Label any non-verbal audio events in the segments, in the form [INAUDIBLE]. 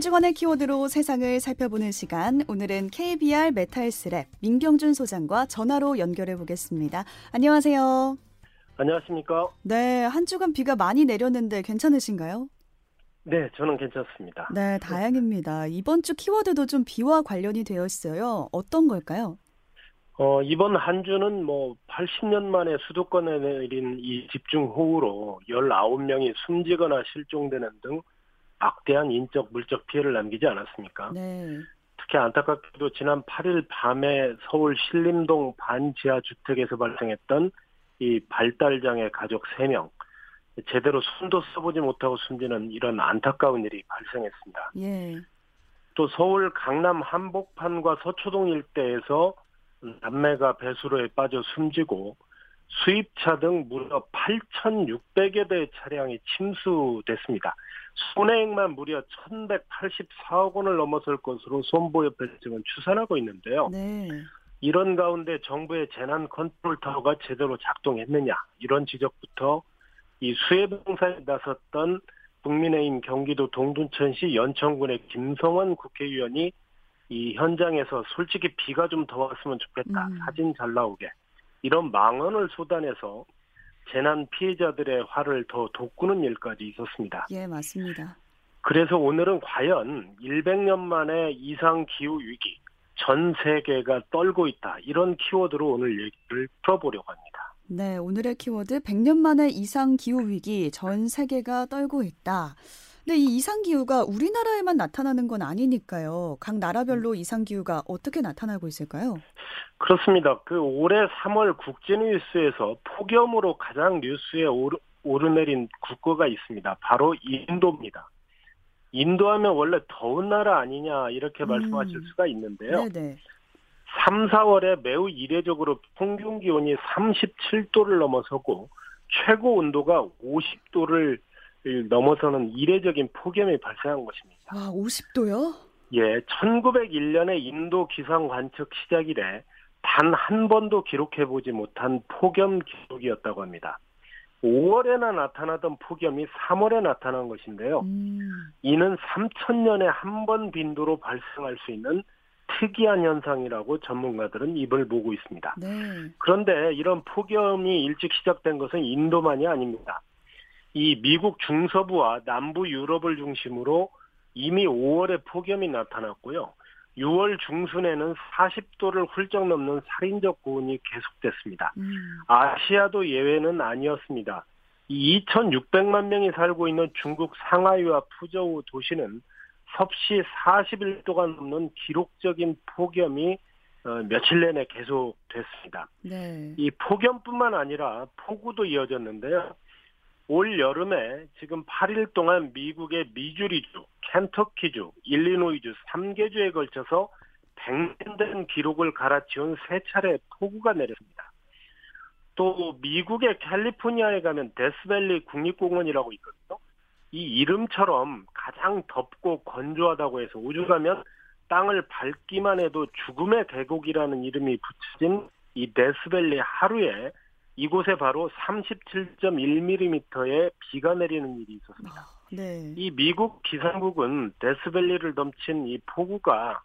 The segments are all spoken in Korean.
한 주간의 키워드로 세상을 살펴보는 시간. 오늘은 KBR 메탈스랩 민경준 소장과 전화로 연결해 보겠습니다. 안녕하세요. 안녕하십니까? 네, 한 주간 비가 많이 내렸는데 괜찮으신가요? 네, 저는 괜찮습니다. 네, 다행입니다. 이번 주 키워드도 좀 비와 관련이 되어 있어요. 어떤 걸까요? 어, 이번 한 주는 뭐 80년 만에 수도권에 내린 이 집중호우로 19명이 숨지거나 실종되는 등 막대한 인적 물적 피해를 남기지 않았습니까? 네. 특히 안타깝게도 지난 8일 밤에 서울 신림동 반지하 주택에서 발생했던 이 발달장애 가족 3명 제대로 손도 써보지 못하고 숨지는 이런 안타까운 일이 발생했습니다. 예. 또 서울 강남 한복판과 서초동 일대에서 남매가 배수로에 빠져 숨지고 수입차 등 무려 8,600여 대의 차량이 침수됐습니다. 손해액만 무려 1,184억 원을 넘어설 것으로 손보협회 측은 추산하고 있는데요. 네. 이런 가운데 정부의 재난 컨트롤 타워가 제대로 작동했느냐 이런 지적부터 이 수해 봉사에 나섰던 국민의힘 경기도 동둔천시 연천군의 김성원 국회의원이 이 현장에서 솔직히 비가 좀 더 왔으면 좋겠다 음. 사진 잘 나오게 이런 망언을 쏟아내서 재난 피해자들의 화를 더 돋구는 일까지 있었습니다. 예, 맞습니다. 그래서 오늘은 과연 100년 만에 이상 기후 위기 전 세계가 떨고 있다 이런 키워드로 오늘 얘기를 풀어보려고 합니다. 네, 오늘의 키워드 100년 만에 이상 기후 위기 전 세계가 떨고 있다. 근데 이 이상 기후가 우리나라에만 나타나는 건 아니니까요. 각 나라별로 이상 기후가 어떻게 나타나고 있을까요? 그렇습니다. 그 올해 3월 국제 뉴스에서 폭염으로 가장 뉴스에 오르, 오르내린 국가가 있습니다. 바로 인도입니다. 인도하면 원래 더운 나라 아니냐 이렇게 음. 말씀하실 수가 있는데요. 네네. 3, 4월에 매우 이례적으로 평균 기온이 37도를 넘어서고 최고 온도가 50도를 넘어서는 이례적인 폭염이 발생한 것입니다. 와, 50도요? 예, 1901년에 인도 기상 관측 시작 이래 단 한 번도 기록해 보지 못한 폭염 기록이었다고 합니다. 5월에나 나타나던 폭염이 3월에 나타난 것인데요. 음, 이는 3천년에 한 번 빈도로 발생할 수 있는 특이한 현상이라고 전문가들은 입을 모으고 있습니다. 네. 그런데 이런 폭염이 일찍 시작된 것은 인도만이 아닙니다. 이 미국 중서부와 남부 유럽을 중심으로 이미 5월에 폭염이 나타났고요. 6월 중순에는 40도를 훌쩍 넘는 살인적 고온이 계속됐습니다. 음, 아시아도 예외는 아니었습니다. 이 2,600만 명이 살고 있는 중국 상하이와 푸저우 도시는 섭씨 41도가 넘는 기록적인 폭염이 어, 며칠 내내 계속됐습니다. 네. 이 폭염뿐만 아니라 폭우도 이어졌는데요. 올 여름에 지금 8일 동안 미국의 미주리주, 켄터키주, 일리노이주 3개주에 걸쳐서 100년 된 기록을 갈아치운 세 차례 폭우가 내렸습니다. 또 미국의 캘리포니아에 가면 데스밸리 국립공원이라고 있거든요. 이 이름처럼 가장 덥고 건조하다고 해서 우주 가면 땅을 밟기만 해도 죽음의 계곡이라는 이름이 붙여진 이 데스밸리 하루에 이곳에 바로 37.1mm의 비가 내리는 일이 있었습니다. 네. 이 미국 기상국은 데스밸리를 넘친 이 폭우가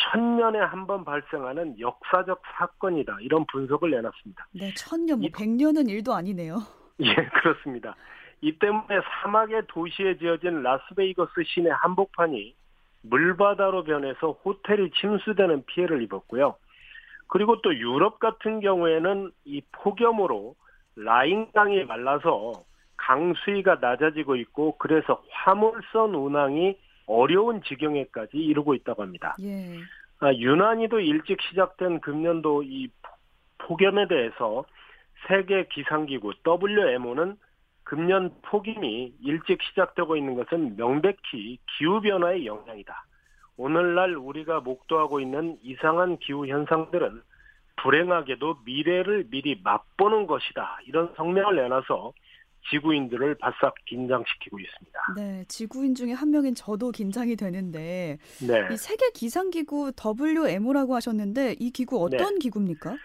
천년에 한 번 발생하는 역사적 사건이다. 이런 분석을 내놨습니다. 네, 천년, 뭐 이- 100년은 일도 아니네요. [LAUGHS] 예, 그렇습니다. 이 때문에 사막의 도시에 지어진 라스베이거스 시내 한복판이 물바다로 변해서 호텔이 침수되는 피해를 입었고요. 그리고 또 유럽 같은 경우에는 이 폭염으로 라인강이 말라서 강 수위가 낮아지고 있고 그래서 화물선 운항이 어려운 지경에까지 이르고 있다고 합니다. 예. 아, 유난히도 일찍 시작된 금년도 이 폭염에 대해서 세계 기상기구 WMO는 금년 폭염이 일찍 시작되고 있는 것은 명백히 기후변화의 영향이다. 오늘날 우리가 목도하고 있는 이상한 기후 현상들은 불행하게도 미래를 미리 맛보는 것이다. 이런 성명을 내놔서 지구인들을 바싹 긴장시키고 있습니다. 네, 지구인 중에 한 명인 저도 긴장이 되는데 네. 이 세계 기상기구 WMO라고 하셨는데 이 기구 네. 어떤 기구입니까?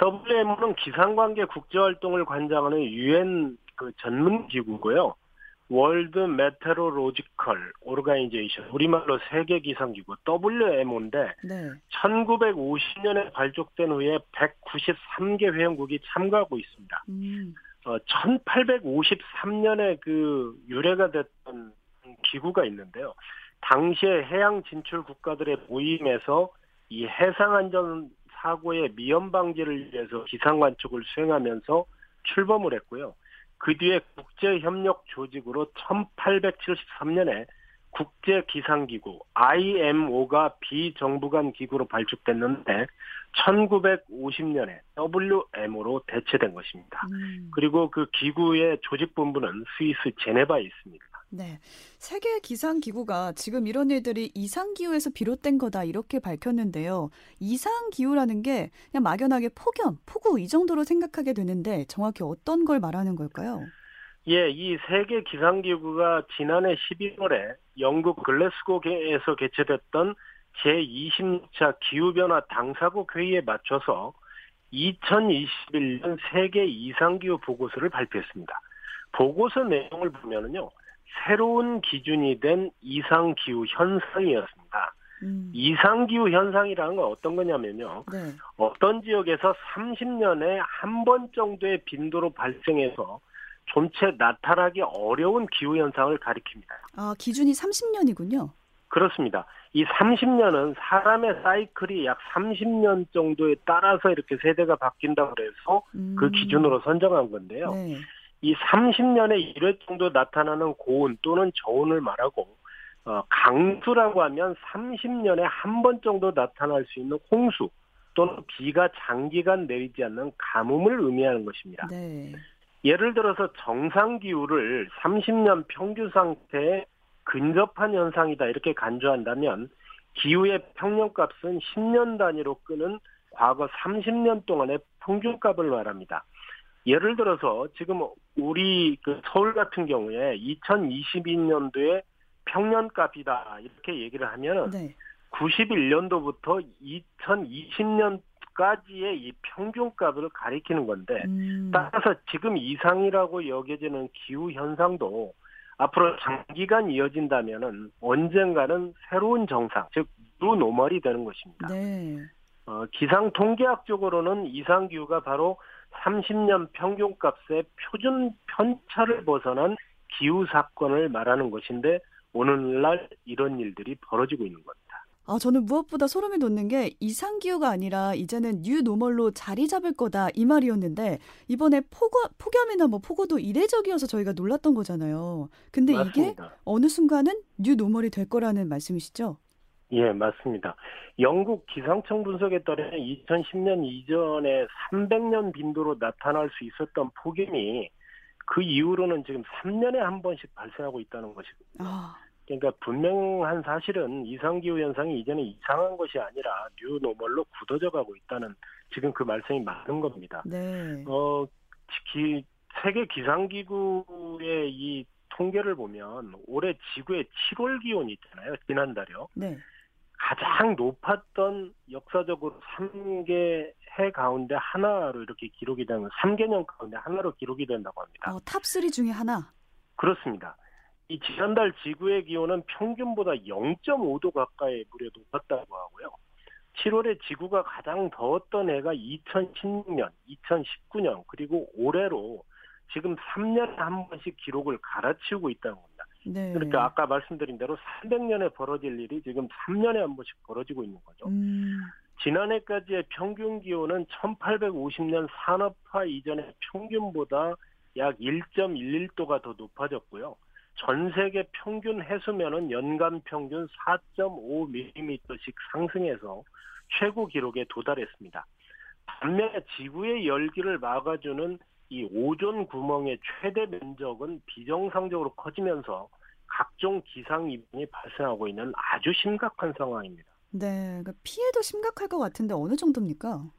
WMO는 기상관계 국제활동을 관장하는 유엔 그 전문 기구고요. World Meteorological Organization 우리말로 세계 기상기구 WMO인데 네. 1950년에 발족된 후에 193개 회원국이 참가하고 있습니다. 음. 어, 1853년에 그 유래가 됐던 기구가 있는데요. 당시에 해양 진출 국가들의 모임에서 이 해상 안전 사고의 미연 방지를 위해서 기상 관측을 수행하면서 출범을 했고요. 그 뒤에 국제협력 조직으로 1873년에 국제기상기구 IMO가 비정부 간 기구로 발족됐는데 1950년에 WMO로 대체된 것입니다. 음. 그리고 그 기구의 조직 본부는 스위스 제네바에 있습니다. 네. 세계 기상 기구가 지금 이런 일들이 이상 기후에서 비롯된 거다 이렇게 밝혔는데요. 이상 기후라는 게 그냥 막연하게 폭염, 폭우 이 정도로 생각하게 되는데 정확히 어떤 걸 말하는 걸까요? 예, 이 세계 기상 기구가 지난해 11월에 영국 글래스고에서 개최됐던 제20차 기후변화 당사국 회의에 맞춰서 2021년 세계 이상기후 보고서를 발표했습니다. 보고서 내용을 보면은요, 새로운 기준이 된 이상 기후 현상이었습니다. 음. 이상 기후 현상이라는 건 어떤 거냐면요. 네. 어떤 지역에서 30년에 한 번 정도의 빈도로 발생해서 좀채 나타나기 어려운 기후 현상을 가리킵니다. 아, 기준이 30년이군요. 그렇습니다. 이 30년은 사람의 사이클이 약 30년 정도에 따라서 이렇게 세대가 바뀐다고 해서 그 음. 그 기준으로 선정한 건데요. 네. 이 30년에 1회 정도 나타나는 고온 또는 저온을 말하고 어, 강수라고 하면 30년에 한 번 정도 나타날 수 있는 홍수 또는 비가 장기간 내리지 않는 가뭄을 의미하는 것입니다. 네. 예를 들어서 정상 기후를 30년 평균 상태에 근접한 현상이다 이렇게 간주한다면 기후의 평년값은 10년 단위로 끄는 과거 30년 동안의 평균값을 말합니다. 예를 들어서 지금 우리 그 서울 같은 경우에 2022년도에 평년값이다 이렇게 얘기를 하면 네. 91년도부터 2020년까지의 이 평균값을 가리키는 건데 음. 따라서 지금 이상이라고 여겨지는 기후 현상도 앞으로 장기간 이어진다면은 언젠가는 새로운 정상, 즉 뉴노멀이 되는 것입니다. 네. 어, 기상 통계학적으로는 이상 기후가 바로 30년 평균값의 표준 편차를 벗어난 기후 사건을 말하는 것인데 오늘날 이런 일들이 벌어지고 있는 겁니다. 아, 저는 무엇보다 소름이 돋는 게 이상 기후가 아니라 이제는 new normal로 자리 잡을 거다 이 말이었는데 이번에 폭우, 폭염이나 뭐 폭우도 이례적이어서 저희가 놀랐던 거잖아요. 근데 맞습니다. 이게 어느 순간은 new normal이 될 거라는 말씀이시죠? 예, 맞습니다. 영국 기상청 분석에 따르면 2010년 이전에 300년 빈도로 나타날 수 있었던 폭염이 그 이후로는 지금 3년에 한 번씩 발생하고 있다는 것입니다. 아. 그러니까 분명한 사실은 이상기후 현상이 이제는 이상한 것이 아니라 뉴노멀로 굳어져 가고 있다는 지금 그 말씀이 맞는 겁니다. 네. 어, 기, 세계 기상기구의 이 통계를 보면 올해 지구의 7월 기온이 있잖아요. 지난달이요. 네. 가장 높았던 역사적으로 3개 해 가운데 하나로 이렇게 기록이 되는 3개년 가운데 하나로 기록이 된다고 합니다. 어, top3 중에 하나? 그렇습니다. 이 지난달 지구의 기온은 평균보다 0.5도 가까이 무려 높았다고 하고요. 7월에 지구가 가장 더웠던 해가 2016년, 2019년, 그리고 올해로 지금 3년에 한 번씩 기록을 갈아치우고 있다는 겁니다. 네. 그러니까 아까 말씀드린 대로 300년에 벌어질 일이 지금 3년에 한 번씩 벌어지고 있는 거죠. 음. 지난해까지의 평균 기온은 1850년 산업화 이전의 평균보다 약 1.11도가 더 높아졌고요. 전 세계 평균 해수면은 연간 평균 4.5mm씩 상승해서 최고 기록에 도달했습니다. 반면에 지구의 열기를 막아주는 이 오존 구멍의 최대 면적은 비정상적으로 커지면서 각종 기상 이변이 발생하고 있는 아주 심각한 상황입니다. 네, 그러니까 피해도 심각할 것 같은데 어느 정도입니까?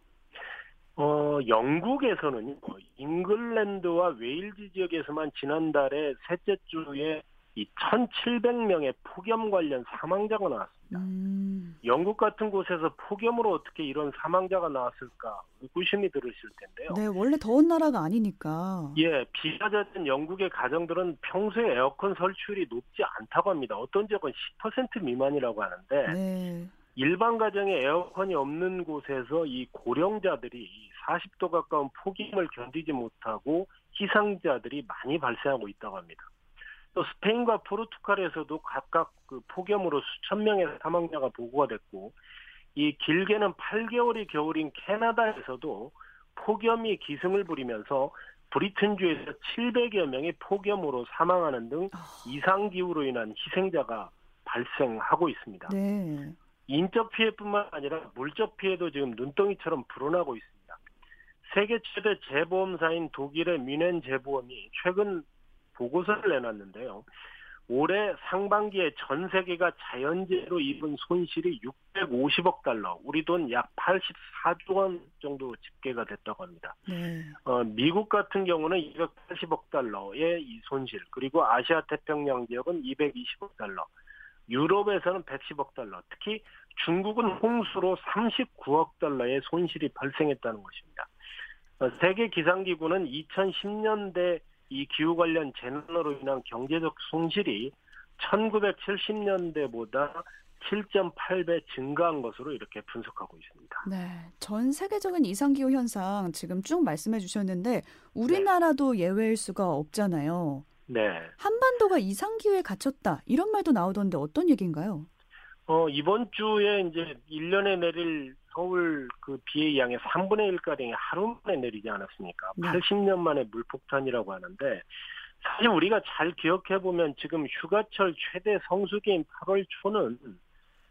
어, 영국에서는 잉글랜드와 웨일즈 지역에서만 지난달에 셋째 주에 이 1,700명의 폭염 관련 사망자가 나왔습니다. 음. 영국 같은 곳에서 폭염으로 어떻게 이런 사망자가 나왔을까 의구심이 들으실 텐데요. 네, 원래 더운 나라가 아니니까. 예, 비가 젖은 영국의 가정들은 평소에 에어컨 설치율이 높지 않다고 합니다. 어떤 지역은 10% 미만이라고 하는데 네. 일반 가정에 에어컨이 없는 곳에서 이 고령자들이 40도 가까운 폭염을 견디지 못하고 희생자들이 많이 발생하고 있다고 합니다. 또 스페인과 포르투갈에서도 각각 그 폭염으로 수천 명의 사망자가 보고가 됐고 이 길게는 8개월이 겨울인 캐나다에서도 폭염이 기승을 부리면서 브리튼주에서 700여 명이 폭염으로 사망하는 등 아. 이상 기후로 인한 희생자가 발생하고 있습니다. 네. 인적 피해뿐만 아니라 물적 피해도 지금 눈덩이처럼 불어나고 있습니다. 세계 최대 재보험사인 독일의 뮌헨 재보험이 최근 보고서를 내놨는데요. 올해 상반기에 전 세계가 자연재해로 입은 손실이 650억 달러, 우리 돈 약 84조 원 정도 집계가 됐다고 합니다. 네. 어, 미국 같은 경우는 280억 달러의 이 손실, 그리고 아시아 태평양 지역은 220억 달러, 유럽에서는 110억 달러, 특히 중국은 홍수로 39억 달러의 손실이 발생했다는 것입니다. 어, 세계 기상기구는 2010년대 이 기후 관련 재난으로 인한 경제적 손실이 1970년대보다 7.8배 증가한 것으로 이렇게 분석하고 있습니다. 네. 전 세계적인 이상기후 현상 지금 쭉 말씀해 주셨는데 우리나라도 네. 예외일 수가 없잖아요. 네. 한반도가 이상기후에 갇혔다. 이런 말도 나오던데 어떤 얘기인가요? 어, 이번 주에 이제 1년에 내릴 서울 그 비의 양의 3분의 1가량이 하루 만에 내리지 않았습니까? 네. 80년 만에 물폭탄이라고 하는데 사실 우리가 잘 기억해 보면 지금 휴가철 최대 성수기인 8월 초는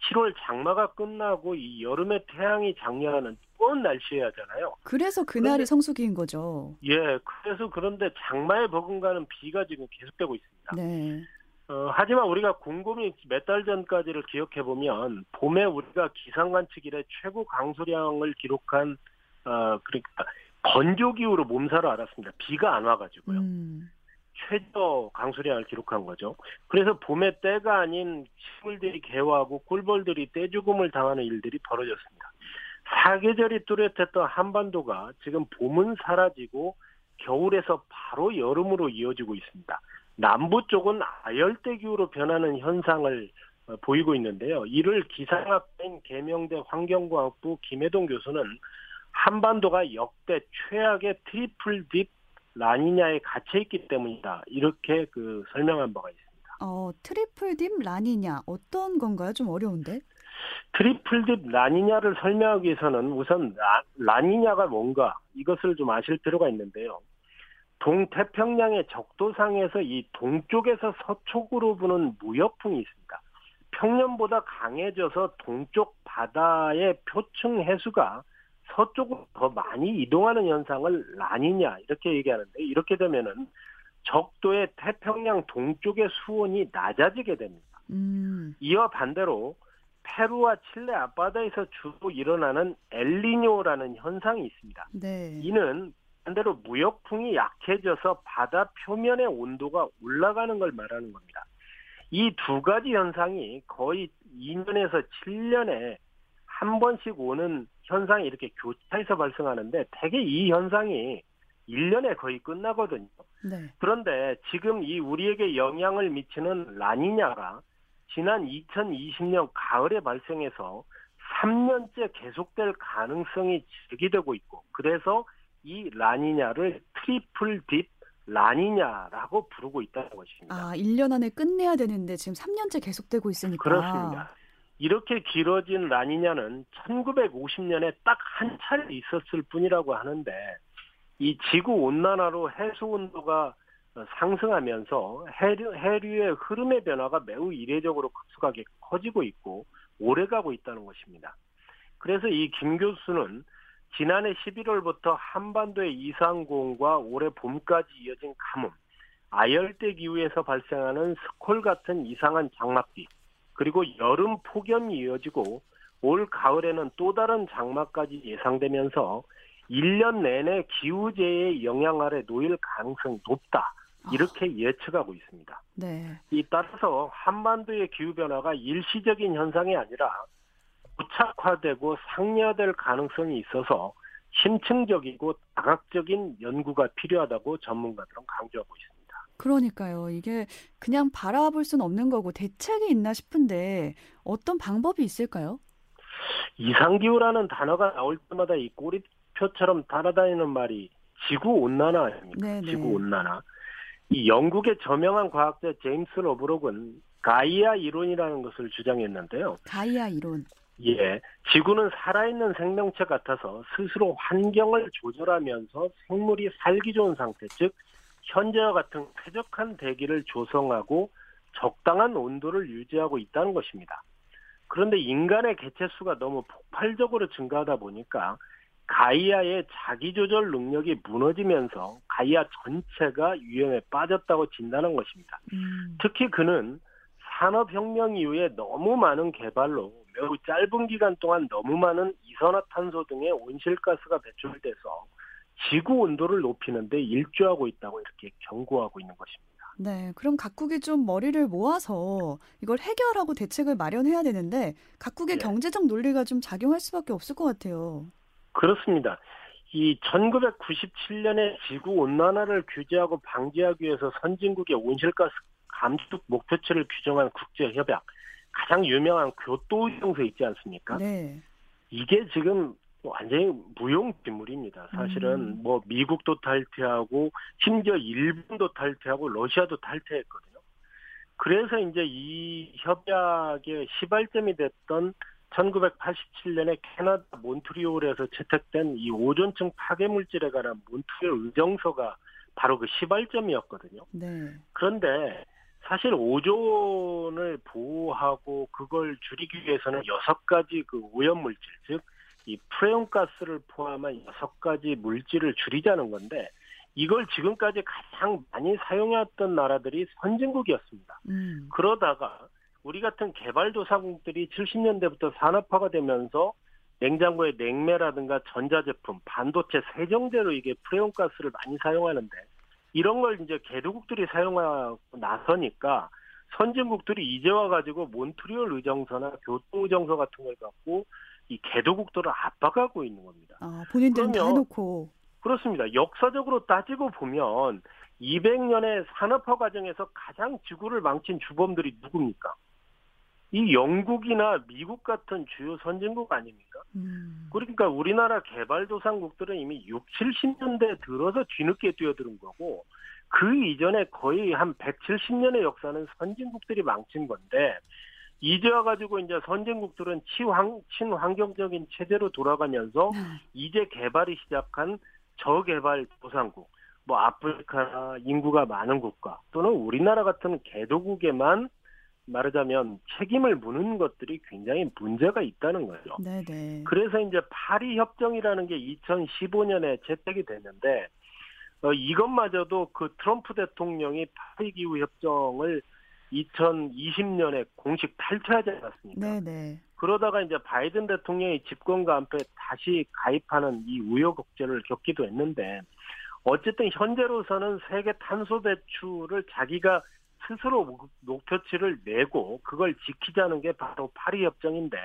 7월 장마가 끝나고 이 여름에 태양이 장렬하는 뜨거운 날씨야잖아요. 그래서 그날이 그런데, 성수기인 거죠. 예, 그래서 그런데 장마에 버금가는 비가 지금 계속되고 있습니다. 네. 어, 하지만 우리가 곰곰이 몇 달 전까지를 기억해 보면 봄에 우리가 기상 관측 이래 최고 강수량을 기록한 어 그러니까 건조 기후로 몸살을 앓았습니다. 비가 안 와가지고요. 음. 최저 강수량을 기록한 거죠. 그래서 봄에 때가 아닌 식물들이 개화하고 꿀벌들이 떼죽음을 당하는 일들이 벌어졌습니다. 사계절이 뚜렷했던 한반도가 지금 봄은 사라지고 겨울에서 바로 여름으로 이어지고 있습니다. 남부 쪽은 아열대 기후로 변하는 현상을 어, 보이고 있는데요. 이를 기상학자인 개명대 환경과학부 김혜동 교수는 한반도가 역대 최악의 triple dip 라니냐에 갇혀 있기 때문이다. 이렇게 그 설명한 바가 있습니다. 어, triple dip 라니냐 어떤 건가요? 좀 어려운데. triple dip 라니냐를 설명하기 위해서는 우선 라, 라니냐가 뭔가 이것을 좀 아실 필요가 있는데요. 동태평양의 적도상에서 이 동쪽에서 서쪽으로 부는 무역풍이 있습니다. 평년보다 강해져서 동쪽 바다의 표층 해수가 서쪽으로 더 많이 이동하는 현상을 라니냐 이렇게 얘기하는데 이렇게 되면은 적도의 태평양 동쪽의 수온이 낮아지게 됩니다. 음. 이와 반대로 페루와 칠레 앞바다에서 주로 일어나는 엘리뇨라는 현상이 있습니다. 네. 이는 반대로 무역풍이 약해져서 바다 표면의 온도가 올라가는 걸 말하는 겁니다. 이 두 가지 현상이 거의 2년에서 7년에 한 번씩 오는 현상이 이렇게 교차해서 발생하는데 대개 이 현상이 1년에 거의 끝나거든요. 네. 그런데 지금 이 우리에게 영향을 미치는 라니냐가 지난 2020년 가을에 발생해서 3년째 계속될 가능성이 제기되고 있고 그래서 이 라니냐를 triple dip 라니냐라고 부르고 있다는 것입니다. 아, 1년 안에 끝내야 되는데 지금 3년째 계속되고 있으니까. 그렇습니다. 이렇게 길어진 라니냐는 1950년에 딱 한 차례 있었을 뿐이라고 하는데 이 지구 온난화로 해수 온도가 상승하면서 해류, 해류의 흐름의 변화가 매우 이례적으로 급속하게 커지고 있고 오래가고 있다는 것입니다. 그래서 이 김 교수는 지난해 11월부터 한반도의 이상고온과 올해 봄까지 이어진 가뭄, 아열대 기후에서 발생하는 스콜 같은 이상한 장맛비, 그리고 여름 폭염이 이어지고 올 가을에는 또 다른 장마까지 예상되면서 1년 내내 기후재해의 영향 아래 놓일 가능성이 높다. 이렇게 아. 예측하고 있습니다. 네. 이 따라서 한반도의 기후 변화가 일시적인 현상이 아니라 부착화되고 상쇄될 가능성이 있어서 심층적이고 다각적인 연구가 필요하다고 전문가들은 강조하고 있습니다. 그러니까요. 이게 그냥 바라볼 수는 없는 거고 대책이 있나 싶은데 어떤 방법이 있을까요? 이상기후라는 단어가 나올 때마다 이 꼬리표처럼 달아다니는 말이 지구 온난화 아닙니까? 네네. 지구 온난화. 이 영국의 저명한 과학자 제임스 로브록은 가이아 이론이라는 것을 주장했는데요. 가이아 이론. 예. 지구는 살아있는 생명체 같아서 스스로 환경을 조절하면서 생물이 살기 좋은 상태, 즉 현재와 같은 쾌적한 대기를 조성하고 적당한 온도를 유지하고 있다는 것입니다. 그런데 인간의 개체 수가 너무 폭발적으로 증가하다 보니까 가이아의 자기 조절 능력이 무너지면서 가이아 전체가 위험에 빠졌다고 진단한 것입니다. 음. 특히 그는 산업혁명 이후에 너무 많은 개발로 매우 짧은 기간 동안 너무 많은 이산화탄소 등의 온실가스가 배출돼서 지구 온도를 높이는데 일조하고 있다고 이렇게 경고하고 있는 것입니다. 네, 그럼 각국이 좀 머리를 모아서 이걸 해결하고 대책을 마련해야 되는데 각국의 네. 경제적 논리가 좀 작용할 수밖에 없을 것 같아요. 그렇습니다. 이 1997년에 지구 온난화를 규제하고 방지하기 위해서 선진국의 온실가스 감축 목표치를 규정한 국제 협약 가장 유명한 교토 의정서 있지 않습니까? 네. 이게 지금 완전히 무용지물입니다. 사실은 음. 뭐 미국도 탈퇴하고 심지어 일본도 탈퇴하고 러시아도 탈퇴했거든요. 그래서 이제 이 협약의 시발점이 됐던 1987년에 캐나다 몬트리올에서 채택된 이 오존층 파괴 물질에 관한 몬트리올 의정서가 바로 그 시발점이었거든요. 네. 그런데 사실 오존을 보호하고 그걸 줄이기 위해서는 여섯 가지 그 오염 물질, 즉 이 프레온 가스를 포함한 여섯 가지 물질을 줄이자는 건데 이걸 지금까지 가장 많이 사용해왔던 나라들이 선진국이었습니다. 음. 그러다가 우리 같은 개발도상국들이 70년대부터 산업화가 되면서 냉장고의 냉매라든가 전자제품, 반도체, 세정제로 이게 프레온 가스를 많이 사용하는데 이런 걸 이제 개도국들이 사용하고 나서니까 선진국들이 이제 와가지고 몬트리올 의정서나 교토 의정서 같은 걸 갖고 이 개도국들을 압박하고 있는 겁니다. 아, 본인들은 다 해놓고. 그렇습니다. 역사적으로 따지고 보면 200년의 산업화 과정에서 가장 지구를 망친 주범들이 누굽니까? 이 영국이나 미국 같은 주요 선진국 아닙니까? 음. 그러니까 우리나라 개발도상국들은 이미 6, 70년대 들어서 뒤늦게 뛰어드는 거고 그 이전에 거의 한 170년의 역사는 선진국들이 망친 건데 이제 와가지고 이제 선진국들은 치환, 친환경적인 체제로 돌아가면서 음. 이제 개발이 시작한 저개발 도상국, 뭐 아프리카나 인구가 많은 국가 또는 우리나라 같은 개도국에만 말하자면 책임을 묻는 것들이 굉장히 문제가 있다는 거죠. 네네. 그래서 이제 파리 협정이라는 게 2015년에 채택이 됐는데 어, 이것마저도 그 트럼프 대통령이 파리 기후 협정을 2020년에 공식 탈퇴하지 않았습니까? 네네. 그러다가 이제 바이든 대통령이 집권과 함께 다시 가입하는 이 우여곡절을 겪기도 했는데 어쨌든 현재로서는 세계 탄소 배출을 자기가 스스로 목표치를 내고 그걸 지키자는 게 바로 파리 협정인데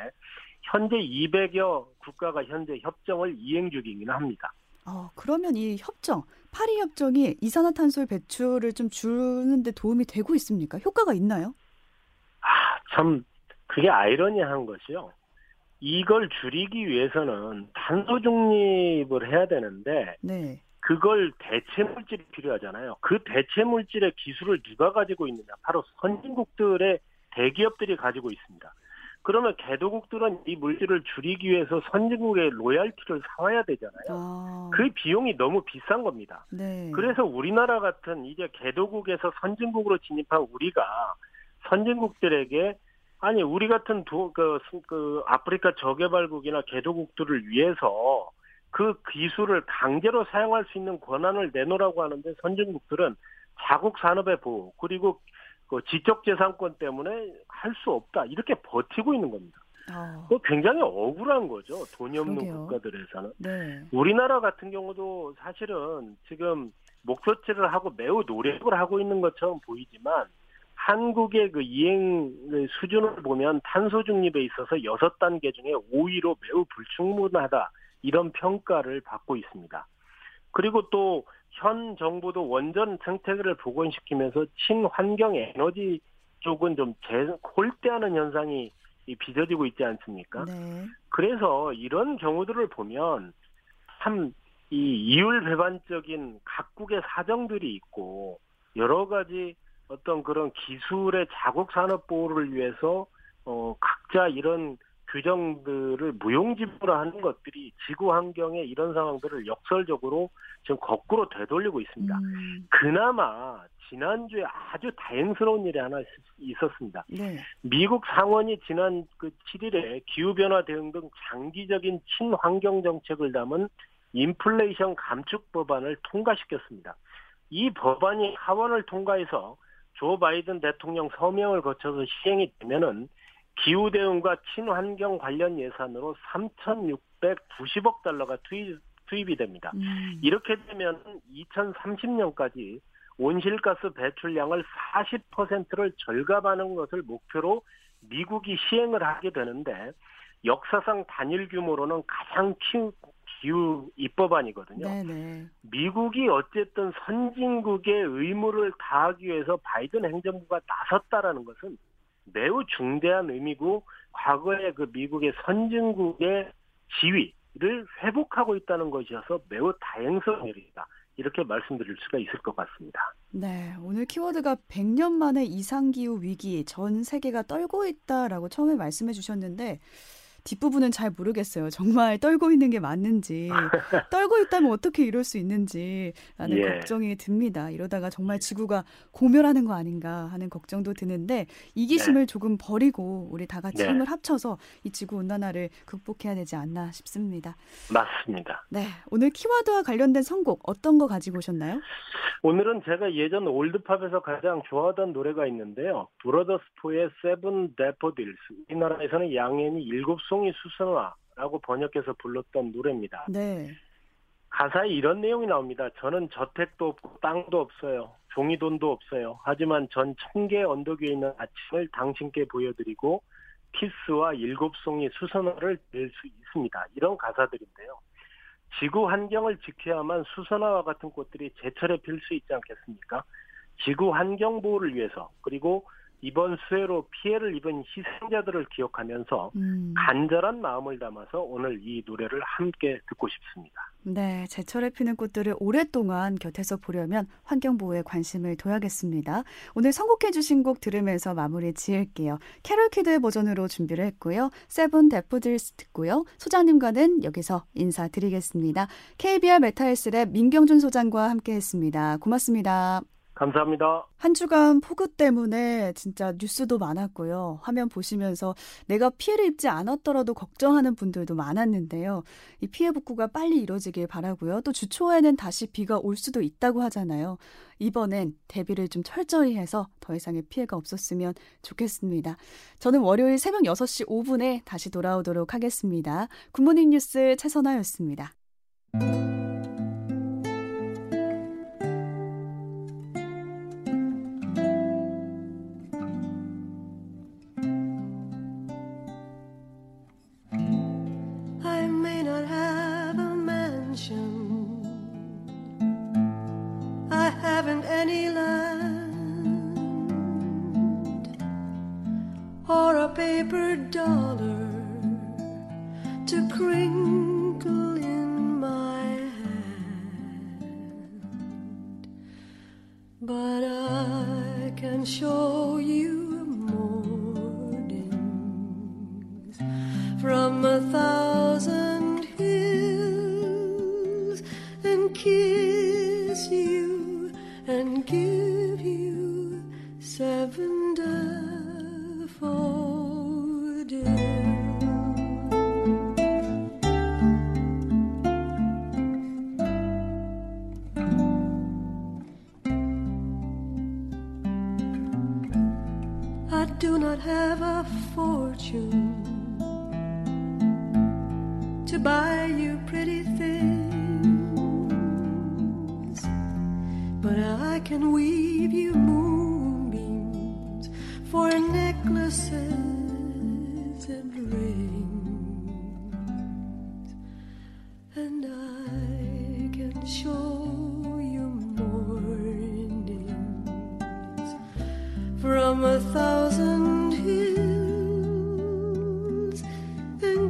현재 200여 국가가 현재 협정을 이행 중이긴 합니다. 어, 그러면 이 협정, 파리 협정이 이산화탄소 배출을 좀 줄는데 도움이 되고 있습니까? 효과가 있나요? 아, 참 그게 아이러니한 것이요. 이걸 줄이기 위해서는 탄소 중립을 해야 되는데 네. 그걸 대체 물질이 필요하잖아요. 그 대체 물질의 기술을 누가 가지고 있느냐? 바로 선진국들의 대기업들이 가지고 있습니다. 그러면 개도국들은 이 물질을 줄이기 위해서 선진국의 로얄티를 사와야 되잖아요. 아. 그 비용이 너무 비싼 겁니다. 네. 그래서 우리나라 같은 이제 개도국에서 선진국으로 진입한 우리가 선진국들에게 아니 우리 같은 도, 그, 그 아프리카 저개발국이나 개도국들을 위해서 그 기술을 강제로 사용할 수 있는 권한을 내놓으라고 하는데 선진국들은 자국 산업의 보호 그리고 그 지적재산권 때문에 할 수 없다 이렇게 버티고 있는 겁니다. 어. 그 굉장히 억울한 거죠. 돈이 없는 그러게요. 국가들에서는. 네. 우리나라 같은 경우도 사실은 지금 목표치를 하고 매우 노력을 하고 있는 것처럼 보이지만 한국의 그 이행 수준을 보면 탄소 중립에 있어서 여섯 단계 중에 5위로 매우 불충분하다 이런 평가를 받고 있습니다. 그리고 또 현 정부도 원전 생태계를 복원시키면서 친환경 에너지 쪽은 좀 홀대하는 현상이 빚어지고 있지 않습니까? 네. 그래서 이런 경우들을 보면 참 이 이율 배반적인 각국의 사정들이 있고 여러 가지 어떤 그런 기술의 자국 산업 보호를 위해서 어 각자 이런 규정들을 무용지물화하는 것들이 지구 환경에 이런 상황들을 역설적으로 지금 거꾸로 되돌리고 있습니다. 음. 그나마 지난주에 아주 다행스러운 일이 하나 있었습니다. 네. 미국 상원이 지난 그 7일에 기후변화 대응 등 장기적인 친환경 정책을 담은 인플레이션 감축 법안을 통과시켰습니다. 이 법안이 하원을 통과해서 조 바이든 대통령 서명을 거쳐서 시행이 되면은 기후 대응과 친환경 관련 예산으로 3,690억 달러가 투입, 투입 이 됩니다. 음. 이렇게 되면 2030년까지 온실가스 배출량을 40%를 절감하는 것을 목표로 미국이 시행을 하게 되는데 역사상 단일 규모로는 가장 큰 기후 입법안이거든요. 네네. 미국이 어쨌든 선진국의 의무를 다하기 위해서 바이든 행정부가 나섰다라는 것은 매우 중대한 의미고 과거의 그 미국의 선진국의 지위를 회복하고 있다는 것이어서 매우 다행스러운 일이다. 이렇게 말씀드릴 수가 있을 것 같습니다. 네, 오늘 키워드가 100년 만에 이상기후 위기 전 세계가 떨고 있다라고 처음에 말씀해 주셨는데 뒷부분은 잘 모르겠어요. 정말 떨고 있는 게 맞는지, [LAUGHS] 떨고 있다면 어떻게 이럴 수 있는지라는 예. 걱정이 듭니다. 이러다가 정말 지구가 공멸하는 거 아닌가 하는 걱정도 드는데 이기심을 네. 조금 버리고 우리 다 같이 네. 힘을 합쳐서 이 지구 온난화를 극복해야 되지 않나 싶습니다. 맞습니다. 네, 오늘 키워드와 관련된 선곡 어떤 거 가지고 오셨나요? 오늘은 제가 예전 old pop에서 가장 좋아하던 노래가 있는데요. Brothers Four의 Seven Daffodils. 우리나라에서는 양현이 일곱 송이 수선화라고 번역해서 불렀던 노래입니다. 네. 가사에 이런 내용이 나옵니다. 저는 저택도 없고 땅도 없어요. 종이 돈도 없어요. 하지만 전 청계 언덕 위에 있는 아침을 당신께 보여드리고 키스와 일곱 송이 수선화를 낼 수 있습니다. 이런 가사들인데요. 지구 환경을 지켜야만 수선화와 같은 꽃들이 제철에 필 수 있지 않겠습니까? 지구 환경 보호를 위해서 그리고 이번 수해로 피해를 입은 희생자들을 기억하면서 음. 간절한 마음을 담아서 오늘 이 노래를 함께 듣고 싶습니다. 네, 제철에 피는 꽃들을 오랫동안 곁에서 보려면 환경보호에 관심을 둬야겠습니다. 오늘 선곡해 주신 곡 들으면서 마무리 지을게요. Carol Kidd의 버전으로 준비를 했고요. Seven Daffodils 듣고요. 소장님과는 여기서 인사드리겠습니다. KBR 메타헬스랩 민경준 소장과 함께했습니다. 고맙습니다. 감사합니다. 한 주간 폭우 때문에 진짜 뉴스도 많았고요. 화면 보시면서 내가 피해를 입지 않았더라도 걱정하는 분들도 많았는데요. 이 피해 복구가 빨리 이루어지길 바라고요. 또 주초에는 다시 비가 올 수도 있다고 하잖아요. 이번엔 대비를 좀 철저히 해서 더 이상의 피해가 없었으면 좋겠습니다. 저는 월요일 새벽 6시 5분에 다시 돌아오도록 하겠습니다. 굿모닝 뉴스 최선아였습니다.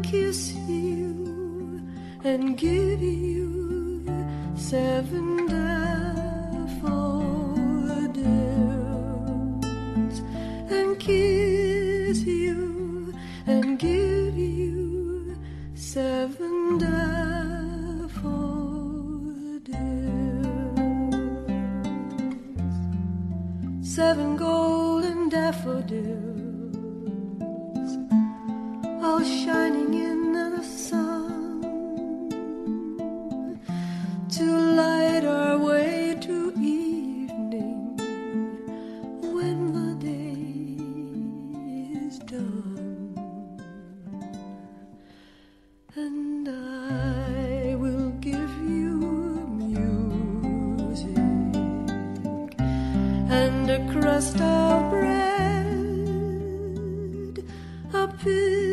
Kiss you and give you seven daffodils and kiss you and give you seven daffodils, seven golden daffodils, a crust of bread, a pillow